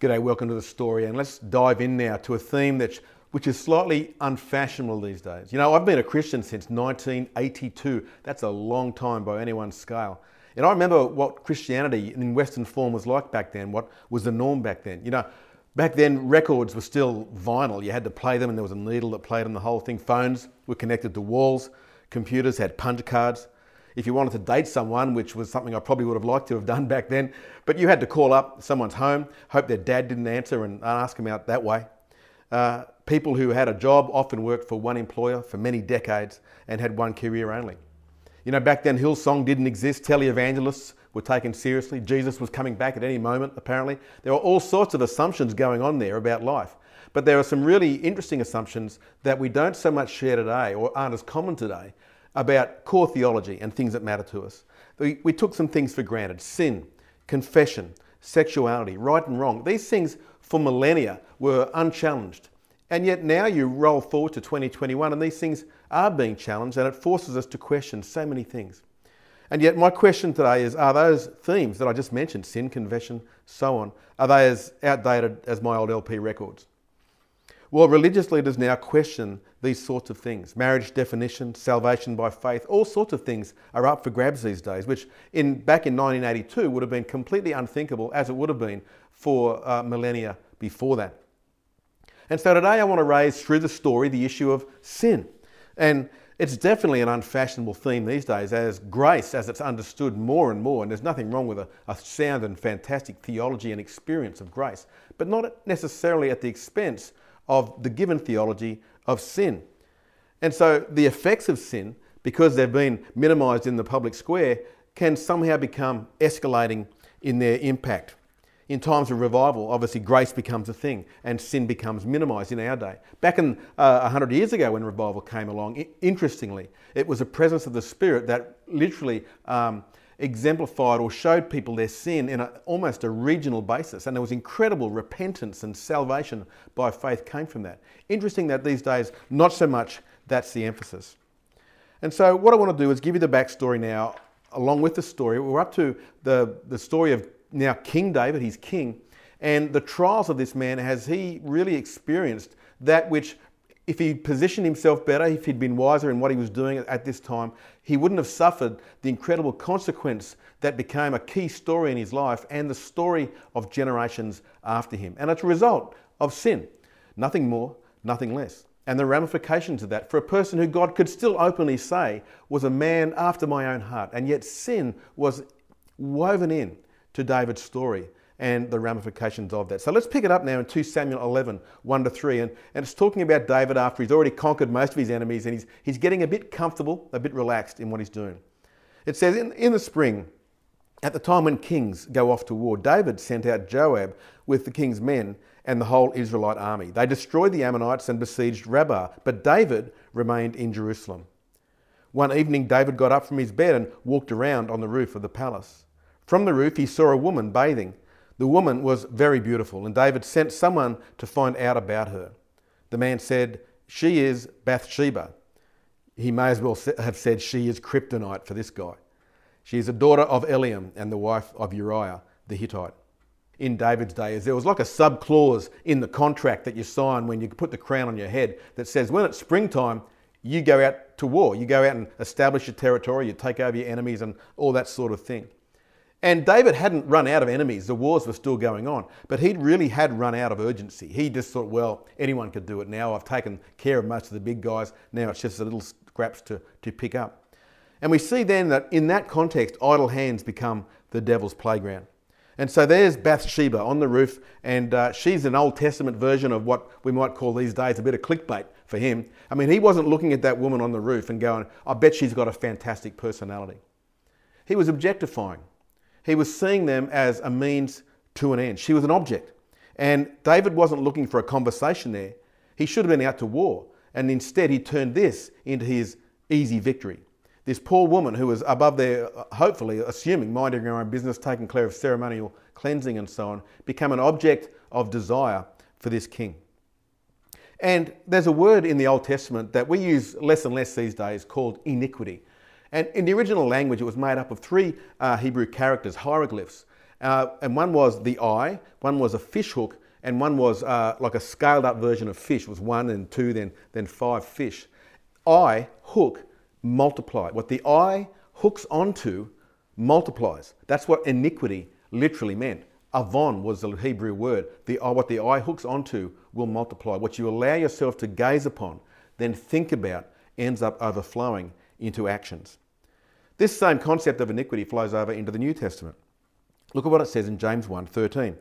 G'day, welcome to the story, and let's dive in now to a theme that's, which is slightly unfashionable these days. You know, I've been a Christian since 1982. That's a long time by anyone's scale. And I remember what Christianity in Western form was like back then, what was the norm back then. You know, back then records were still vinyl. You had to play them, and there was a needle that played on the whole thing. Phones were connected to walls, computers had punch cards if you wanted to date someone, which was something I probably would have liked to have done back then, but you had to call up someone's home, hope their dad didn't answer, and ask them out that way. Uh, people who had a job often worked for one employer for many decades and had one career only. You know, back then Hillsong didn't exist, televangelists were taken seriously, Jesus was coming back at any moment, apparently. There were all sorts of assumptions going on there about life. But there are some really interesting assumptions that we don't so much share today or aren't as common today about core theology and things that matter to us. We, we took some things for granted sin, confession, sexuality, right and wrong. These things for millennia were unchallenged. And yet now you roll forward to 2021 and these things are being challenged and it forces us to question so many things. And yet my question today is, are those themes that I just mentioned, sin, confession, so on, are they as outdated as my old LP records? Well, religious leaders now question these sorts of things. Marriage definition, salvation by faith, all sorts of things are up for grabs these days, which in, back in 1982 would have been completely unthinkable as it would have been for uh, millennia before that. And so today I want to raise through the story the issue of sin. And it's definitely an unfashionable theme these days as grace, as it's understood more and more. And there's nothing wrong with a, a sound and fantastic theology and experience of grace, but not necessarily at the expense of the given theology of sin. And so the effects of sin, because they've been minimized in the public square, can somehow become escalating in their impact. In times of revival, obviously grace becomes a thing and sin becomes minimized in our day. Back in uh, 100 years ago, when revival came along, interestingly, it was a presence of the Spirit that literally um, exemplified or showed people their sin in a, almost a regional basis. And there was incredible repentance and salvation by faith came from that. Interesting that these days, not so much that's the emphasis. And so, what I want to do is give you the backstory now, along with the story. We're up to the, the story of now King David, he's king, and the trials of this man has he really experienced that which if he positioned himself better, if he'd been wiser in what he was doing at this time, he wouldn't have suffered the incredible consequence that became a key story in his life and the story of generations after him. And it's a result of sin. Nothing more, nothing less. And the ramifications of that for a person who God could still openly say was a man after my own heart. And yet sin was woven in to David's story and the ramifications of that. So let's pick it up now in 2 Samuel 11, 1 to 3. And, and it's talking about David after he's already conquered most of his enemies and he's, he's getting a bit comfortable, a bit relaxed in what he's doing. It says, in, in the spring, at the time when kings go off to war, David sent out Joab with the king's men and the whole Israelite army. They destroyed the Ammonites and besieged Rabbah, but David remained in Jerusalem. One evening, David got up from his bed and walked around on the roof of the palace. From the roof, he saw a woman bathing. The woman was very beautiful, and David sent someone to find out about her. The man said, She is Bathsheba. He may as well have said, She is kryptonite for this guy. She is a daughter of Eliam and the wife of Uriah the Hittite. In David's days, there was like a sub clause in the contract that you sign when you put the crown on your head that says, When it's springtime, you go out to war. You go out and establish your territory, you take over your enemies, and all that sort of thing. And David hadn't run out of enemies. The wars were still going on. But he really had run out of urgency. He just thought, well, anyone could do it now. I've taken care of most of the big guys. Now it's just the little scraps to, to pick up. And we see then that in that context, idle hands become the devil's playground. And so there's Bathsheba on the roof, and uh, she's an Old Testament version of what we might call these days a bit of clickbait for him. I mean, he wasn't looking at that woman on the roof and going, I bet she's got a fantastic personality. He was objectifying. He was seeing them as a means to an end. She was an object. And David wasn't looking for a conversation there. He should have been out to war. And instead, he turned this into his easy victory. This poor woman who was above there, hopefully, assuming, minding her own business, taking care of ceremonial cleansing and so on, became an object of desire for this king. And there's a word in the Old Testament that we use less and less these days called iniquity. And in the original language, it was made up of three uh, Hebrew characters, hieroglyphs. uh, and one was the eye, one was a fish hook, and one was uh, like a scaled up version of fish. It was one and two, then, then five fish. Eye, hook, multiply. What the eye hooks onto multiplies. That's what iniquity literally meant. Avon was the Hebrew word. The, what the eye hooks onto will multiply. What you allow yourself to gaze upon, then think about, ends up overflowing into actions. This same concept of iniquity flows over into the New Testament. Look at what it says in James 1:13.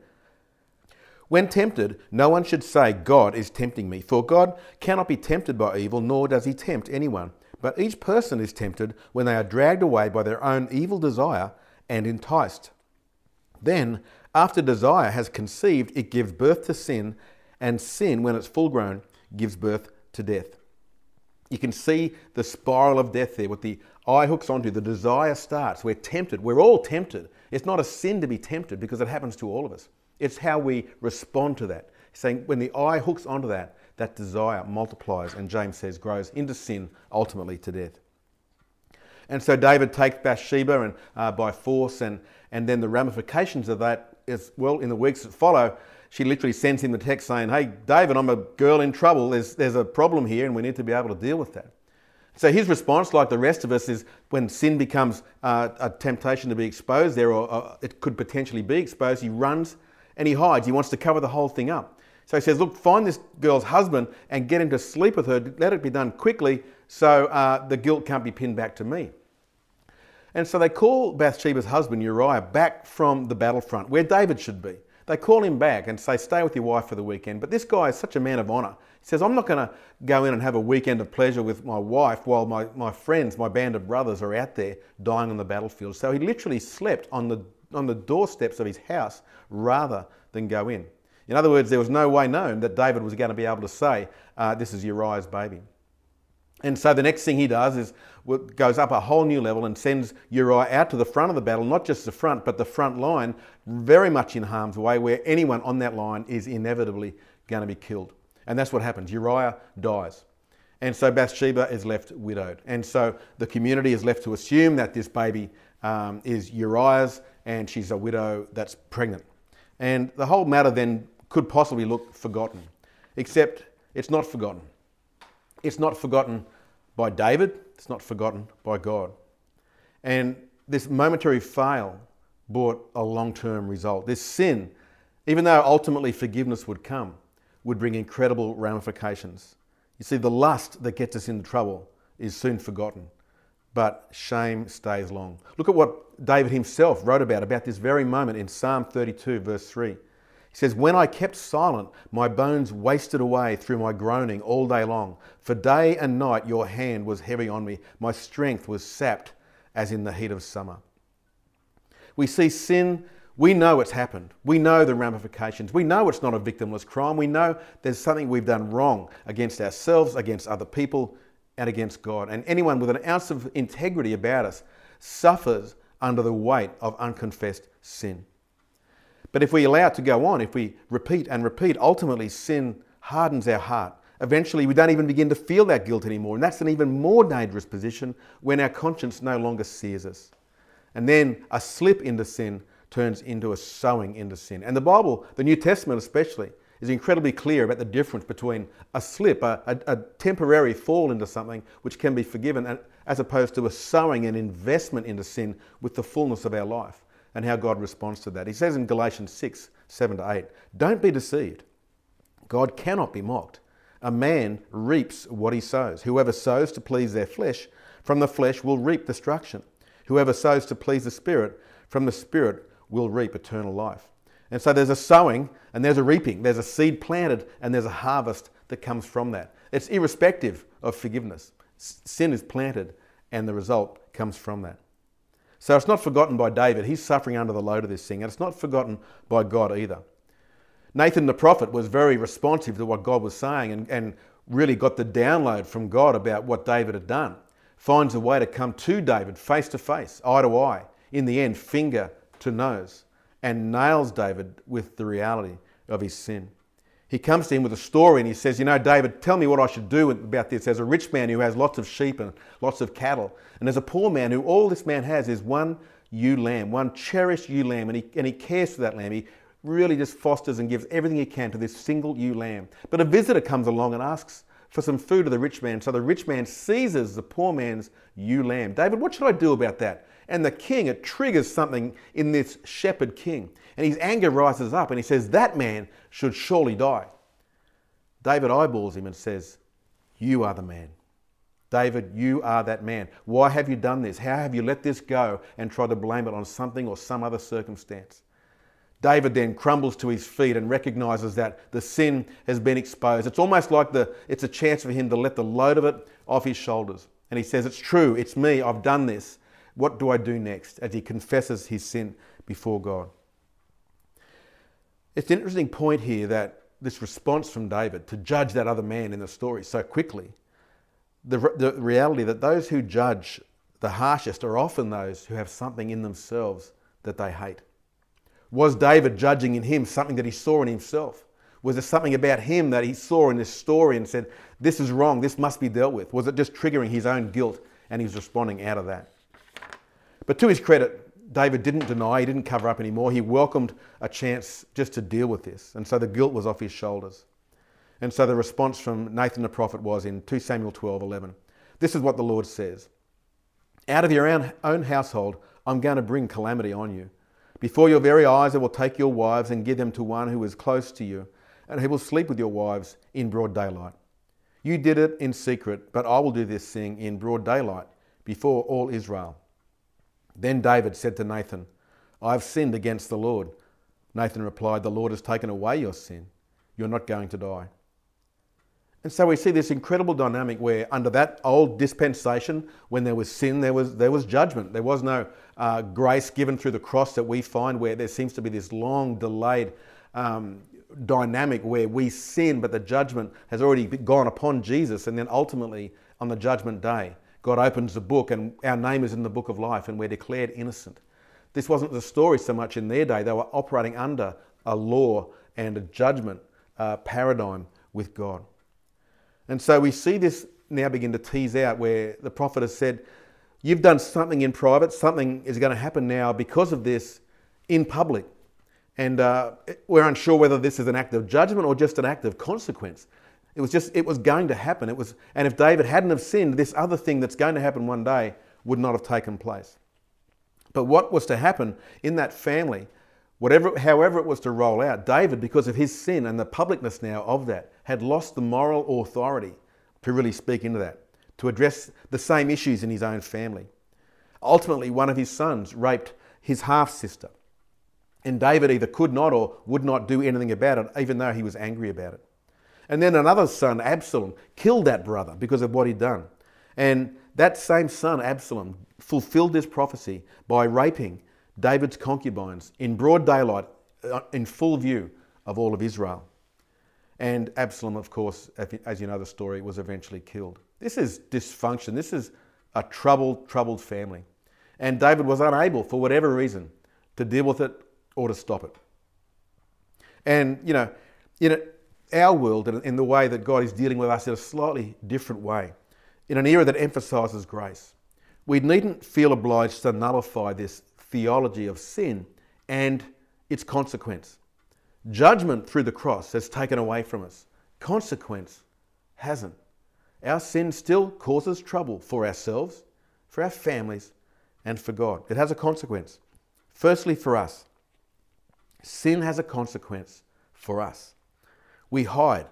When tempted, no one should say, God is tempting me, for God cannot be tempted by evil, nor does he tempt anyone. But each person is tempted when they are dragged away by their own evil desire and enticed. Then, after desire has conceived, it gives birth to sin, and sin, when it's full grown, gives birth to death. You can see the spiral of death there, what the eye hooks onto. The desire starts. We're tempted. We're all tempted. It's not a sin to be tempted because it happens to all of us. It's how we respond to that. saying when the eye hooks onto that, that desire multiplies and James says grows into sin, ultimately to death. And so David takes Bathsheba and uh, by force, and, and then the ramifications of that is, well, in the weeks that follow, she literally sends him the text saying, Hey, David, I'm a girl in trouble. There's, there's a problem here, and we need to be able to deal with that. So his response, like the rest of us, is when sin becomes uh, a temptation to be exposed there, or uh, it could potentially be exposed, he runs and he hides. He wants to cover the whole thing up. So he says, Look, find this girl's husband and get him to sleep with her. Let it be done quickly so uh, the guilt can't be pinned back to me. And so they call Bathsheba's husband Uriah back from the battlefront where David should be. They call him back and say, Stay with your wife for the weekend. But this guy is such a man of honour. He says, I'm not going to go in and have a weekend of pleasure with my wife while my, my friends, my band of brothers, are out there dying on the battlefield. So he literally slept on the, on the doorsteps of his house rather than go in. In other words, there was no way known that David was going to be able to say, uh, This is Uriah's baby. And so the next thing he does is goes up a whole new level and sends Uriah out to the front of the battle, not just the front, but the front line, very much in harm's way, where anyone on that line is inevitably going to be killed. And that's what happens. Uriah dies. And so Bathsheba is left widowed. And so the community is left to assume that this baby um, is Uriah's and she's a widow that's pregnant. And the whole matter then could possibly look forgotten, except it's not forgotten. It's not forgotten by David, it's not forgotten by God. And this momentary fail brought a long term result. This sin, even though ultimately forgiveness would come, would bring incredible ramifications. You see, the lust that gets us into trouble is soon forgotten, but shame stays long. Look at what David himself wrote about, about this very moment in Psalm 32, verse 3. He says, When I kept silent, my bones wasted away through my groaning all day long. For day and night your hand was heavy on me. My strength was sapped as in the heat of summer. We see sin, we know it's happened. We know the ramifications. We know it's not a victimless crime. We know there's something we've done wrong against ourselves, against other people, and against God. And anyone with an ounce of integrity about us suffers under the weight of unconfessed sin. But if we allow it to go on, if we repeat and repeat, ultimately sin hardens our heart. Eventually, we don't even begin to feel that guilt anymore. And that's an even more dangerous position when our conscience no longer sears us. And then a slip into sin turns into a sowing into sin. And the Bible, the New Testament especially, is incredibly clear about the difference between a slip, a, a, a temporary fall into something which can be forgiven, as opposed to a sowing and investment into sin with the fullness of our life and how God responds to that. He says in Galatians 6 7 to 8, Don't be deceived. God cannot be mocked. A man reaps what he sows. Whoever sows to please their flesh, from the flesh will reap destruction. Whoever sows to please the Spirit, from the Spirit will reap eternal life. And so there's a sowing and there's a reaping. There's a seed planted and there's a harvest that comes from that. It's irrespective of forgiveness. Sin is planted and the result comes from that. So it's not forgotten by David. He's suffering under the load of this thing, and it's not forgotten by God either. Nathan the prophet was very responsive to what God was saying and, and really got the download from God about what David had done. Finds a way to come to David face to face, eye to eye, in the end, finger to nose, and nails David with the reality of his sin he comes to him with a story and he says, You know, David, tell me what I should do about this. There's a rich man who has lots of sheep and lots of cattle, and there's a poor man who all this man has is one ewe lamb, one cherished ewe lamb, and he, and he cares for that lamb. He really just fosters and gives everything he can to this single ewe lamb. But a visitor comes along and asks for some food of the rich man. So the rich man seizes the poor man's ewe lamb. David, what should I do about that? And the king, it triggers something in this shepherd king. And his anger rises up and he says, That man should surely die. David eyeballs him and says, You are the man. David, you are that man. Why have you done this? How have you let this go and tried to blame it on something or some other circumstance? David then crumbles to his feet and recognizes that the sin has been exposed. It's almost like the, it's a chance for him to let the load of it off his shoulders. And he says, It's true, it's me, I've done this. What do I do next? As he confesses his sin before God. It's an interesting point here that this response from David to judge that other man in the story so quickly. The, the reality that those who judge the harshest are often those who have something in themselves that they hate. Was David judging in him something that he saw in himself? Was there something about him that he saw in this story and said, This is wrong, this must be dealt with? Was it just triggering his own guilt and he's responding out of that? But to his credit, David didn't deny, he didn't cover up anymore. He welcomed a chance just to deal with this. And so the guilt was off his shoulders. And so the response from Nathan the prophet was in 2 Samuel 12 11. This is what the Lord says Out of your own household, I'm going to bring calamity on you. Before your very eyes, I will take your wives and give them to one who is close to you, and he will sleep with your wives in broad daylight. You did it in secret, but I will do this thing in broad daylight before all Israel. Then David said to Nathan, I have sinned against the Lord. Nathan replied, The Lord has taken away your sin. You're not going to die. And so we see this incredible dynamic where, under that old dispensation, when there was sin, there was, there was judgment. There was no uh, grace given through the cross that we find, where there seems to be this long delayed um, dynamic where we sin, but the judgment has already gone upon Jesus. And then ultimately, on the judgment day, God opens the book and our name is in the book of life and we're declared innocent. This wasn't the story so much in their day. They were operating under a law and a judgment uh, paradigm with God. And so we see this now begin to tease out where the prophet has said, You've done something in private, something is going to happen now because of this in public. And uh, we're unsure whether this is an act of judgment or just an act of consequence. It was just, it was going to happen. It was, and if David hadn't have sinned, this other thing that's going to happen one day would not have taken place. But what was to happen in that family Whatever, however, it was to roll out, David, because of his sin and the publicness now of that, had lost the moral authority to really speak into that, to address the same issues in his own family. Ultimately, one of his sons raped his half sister. And David either could not or would not do anything about it, even though he was angry about it. And then another son, Absalom, killed that brother because of what he'd done. And that same son, Absalom, fulfilled this prophecy by raping David's concubines in broad daylight, uh, in full view of all of Israel. And Absalom, of course, as you know the story, was eventually killed. This is dysfunction. This is a troubled, troubled family. And David was unable, for whatever reason, to deal with it or to stop it. And, you know, in our world, in the way that God is dealing with us in a slightly different way, in an era that emphasizes grace, we needn't feel obliged to nullify this theology of sin and its consequence. Judgment through the cross has taken away from us, consequence hasn't. Our sin still causes trouble for ourselves, for our families, and for God. It has a consequence. Firstly, for us, sin has a consequence for us. We hide.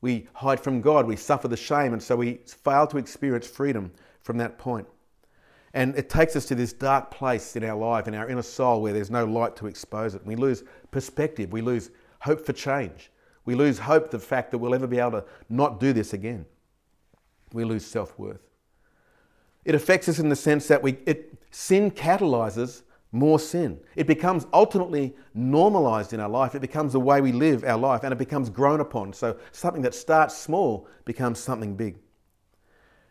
We hide from God. We suffer the shame, and so we fail to experience freedom from that point. And it takes us to this dark place in our life, in our inner soul, where there's no light to expose it. We lose perspective. We lose hope for change. We lose hope the fact that we'll ever be able to not do this again. We lose self worth. It affects us in the sense that we, it, sin catalyzes more sin. It becomes ultimately normalized in our life. It becomes the way we live our life and it becomes grown upon. So something that starts small becomes something big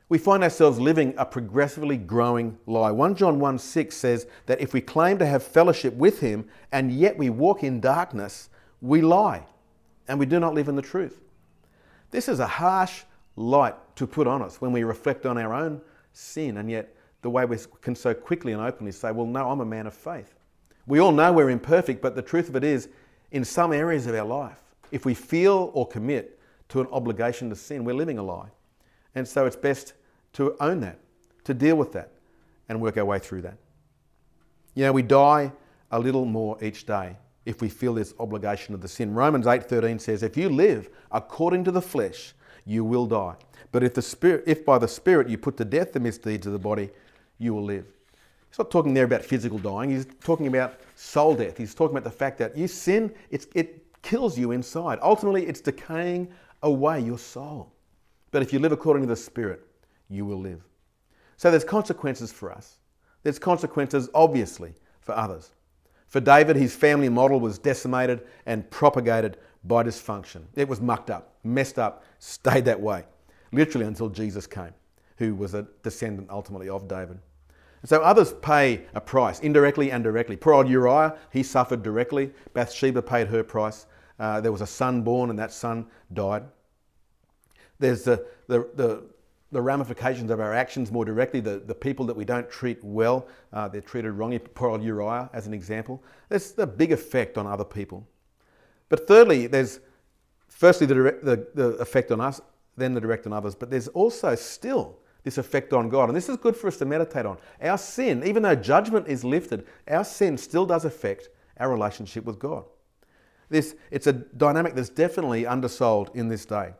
we find ourselves living a progressively growing lie. 1 John 1 6 says that if we claim to have fellowship with him and yet we walk in darkness, we lie and we do not live in the truth. This is a harsh light to put on us when we reflect on our own sin, and yet the way we can so quickly and openly say, well, no, I'm a man of faith. We all know we're imperfect, but the truth of it is, in some areas of our life, if we feel or commit to an obligation to sin, we're living a lie. And so it's best to own that, to deal with that, and work our way through that. You know, we die a little more each day if we feel this obligation of the sin. Romans 8:13 says, "If you live according to the flesh, you will die. But if the spirit if by the spirit you put to death the misdeeds of the body, you will live." He's not talking there about physical dying. He's talking about soul death. He's talking about the fact that you sin, it kills you inside. Ultimately, it's decaying away your soul. But if you live according to the Spirit, you will live. So there's consequences for us. There's consequences, obviously, for others. For David, his family model was decimated and propagated by dysfunction. It was mucked up, messed up, stayed that way, literally until Jesus came, who was a descendant ultimately of David. So others pay a price, indirectly and directly. Poor old Uriah, he suffered directly. Bathsheba paid her price. Uh, there was a son born, and that son died. There's the, the, the, the, ramifications of our actions more directly. The, the people that we don't treat well, uh, they're treated wrongly. Poor old Uriah, as an example. There's a big effect on other people. But thirdly, there's firstly the, direct, the, the effect on us, then the direct on others. But there's also still this effect on God. And this is good for us to meditate on. Our sin, even though judgment is lifted, our sin still does affect our relationship with God. This, it's a dynamic that's definitely undersold in this day.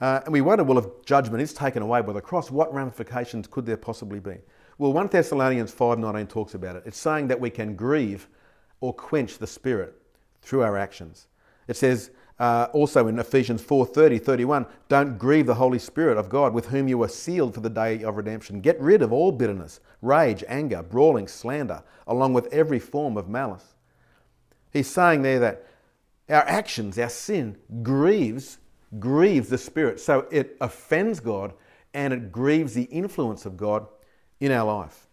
Uh, and we wonder, well, if judgment is taken away by the cross, what ramifications could there possibly be? Well, 1 Thessalonians 5.19 talks about it. It's saying that we can grieve or quench the Spirit through our actions. It says, uh, also in Ephesians 4:30, 31, don't grieve the Holy Spirit of God with whom you are sealed for the day of redemption. Get rid of all bitterness, rage, anger, brawling, slander, along with every form of malice. He's saying there that our actions, our sin, grieves, grieves the Spirit. So it offends God and it grieves the influence of God in our life.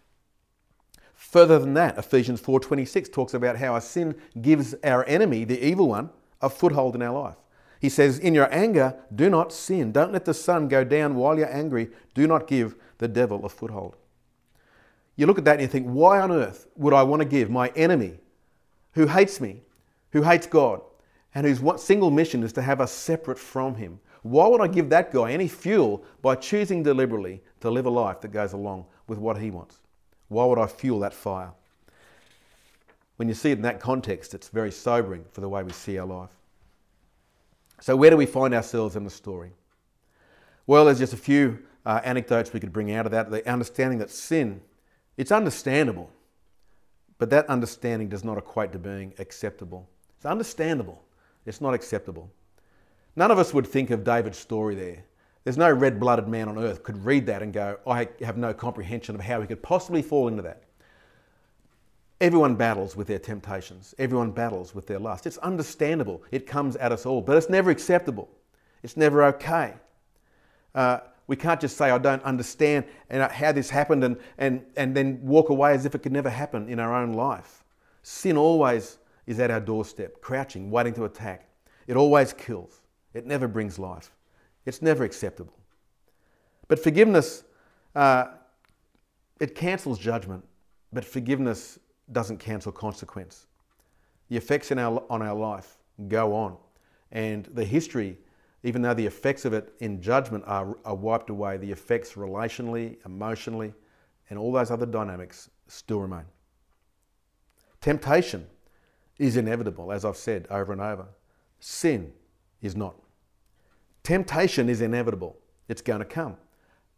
Further than that, Ephesians 4:26 talks about how our sin gives our enemy, the evil one, a foothold in our life. He says, In your anger, do not sin. Don't let the sun go down while you're angry. Do not give the devil a foothold. You look at that and you think, why on earth would I want to give my enemy, who hates me, who hates God, and whose single mission is to have us separate from him? Why would I give that guy any fuel by choosing deliberately to live a life that goes along with what he wants? Why would I fuel that fire? When you see it in that context, it's very sobering for the way we see our life. So, where do we find ourselves in the story? Well, there's just a few uh, anecdotes we could bring out of that. The understanding that sin, it's understandable, but that understanding does not equate to being acceptable. It's understandable, it's not acceptable. None of us would think of David's story there. There's no red blooded man on earth could read that and go, I have no comprehension of how he could possibly fall into that. Everyone battles with their temptations. Everyone battles with their lust. It's understandable. It comes at us all, but it's never acceptable. It's never okay. Uh, we can't just say, I don't understand how this happened and, and, and then walk away as if it could never happen in our own life. Sin always is at our doorstep, crouching, waiting to attack. It always kills. It never brings life. It's never acceptable. But forgiveness, uh, it cancels judgment, but forgiveness doesn't cancel consequence. The effects in our, on our life go on. And the history, even though the effects of it in judgment are, are wiped away, the effects relationally, emotionally, and all those other dynamics still remain. Temptation is inevitable, as I've said over and over. Sin is not. Temptation is inevitable, it's going to come.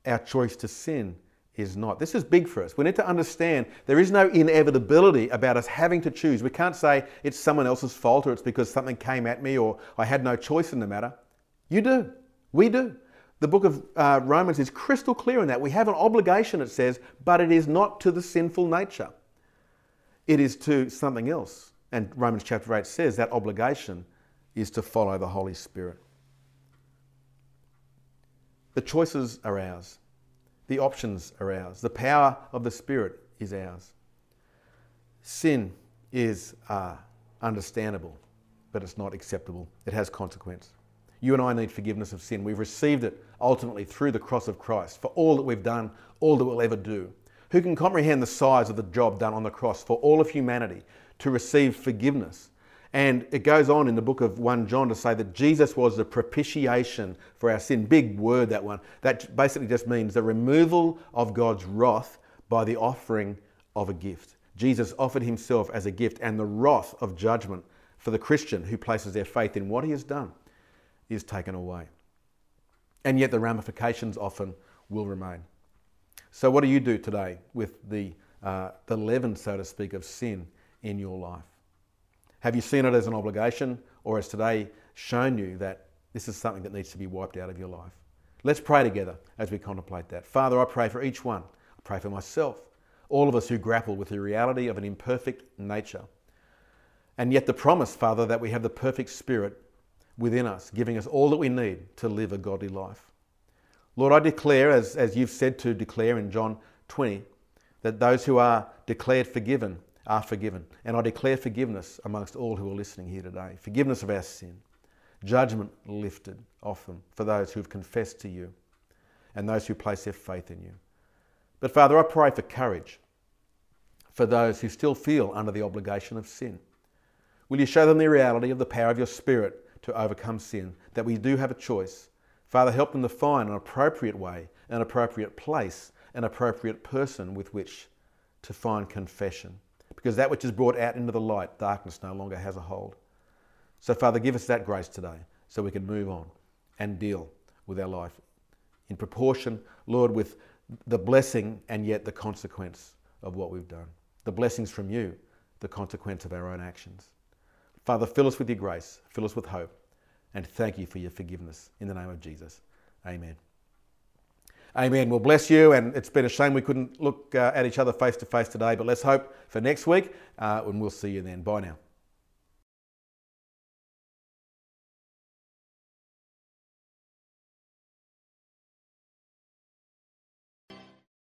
Our choice to sin is not. This is big for us. We need to understand there is no inevitability about us having to choose. We can't say it's someone else's fault or it's because something came at me or I had no choice in the matter. You do. We do. The book of uh, Romans is crystal clear in that. We have an obligation, it says, but it is not to the sinful nature. It is to something else. And Romans chapter 8 says that obligation is to follow the Holy Spirit. The choices are ours. The options are ours. The power of the Spirit is ours. Sin is uh, understandable, but it's not acceptable. It has consequence. You and I need forgiveness of sin. We've received it ultimately through the cross of Christ for all that we've done, all that we'll ever do. Who can comprehend the size of the job done on the cross for all of humanity to receive forgiveness? And it goes on in the book of 1 John to say that Jesus was the propitiation for our sin. Big word, that one. That basically just means the removal of God's wrath by the offering of a gift. Jesus offered himself as a gift, and the wrath of judgment for the Christian who places their faith in what he has done is taken away. And yet the ramifications often will remain. So, what do you do today with the, uh, the leaven, so to speak, of sin in your life? Have you seen it as an obligation, or has today shown you that this is something that needs to be wiped out of your life? Let's pray together as we contemplate that. Father, I pray for each one. I pray for myself, all of us who grapple with the reality of an imperfect nature. And yet, the promise, Father, that we have the perfect Spirit within us, giving us all that we need to live a godly life. Lord, I declare, as, as you've said to declare in John 20, that those who are declared forgiven are forgiven. And I declare forgiveness amongst all who are listening here today forgiveness of our sin, judgment lifted off them for those who have confessed to you and those who place their faith in you. But Father, I pray for courage for those who still feel under the obligation of sin. Will you show them the reality of the power of your Spirit to overcome sin, that we do have a choice? Father, help them to find an appropriate way, an appropriate place, an appropriate person with which to find confession because that which is brought out into the light, darkness no longer has a hold. So, Father, give us that grace today so we can move on and deal with our life in proportion, Lord, with the blessing and yet the consequence of what we've done. The blessings from you, the consequence of our own actions. Father, fill us with your grace, fill us with hope, and thank you for your forgiveness. In the name of Jesus, amen. Amen. Well, bless you. And it's been a shame we couldn't look uh, at each other face to face today, but let's hope for next week, uh, and we'll see you then. Bye now.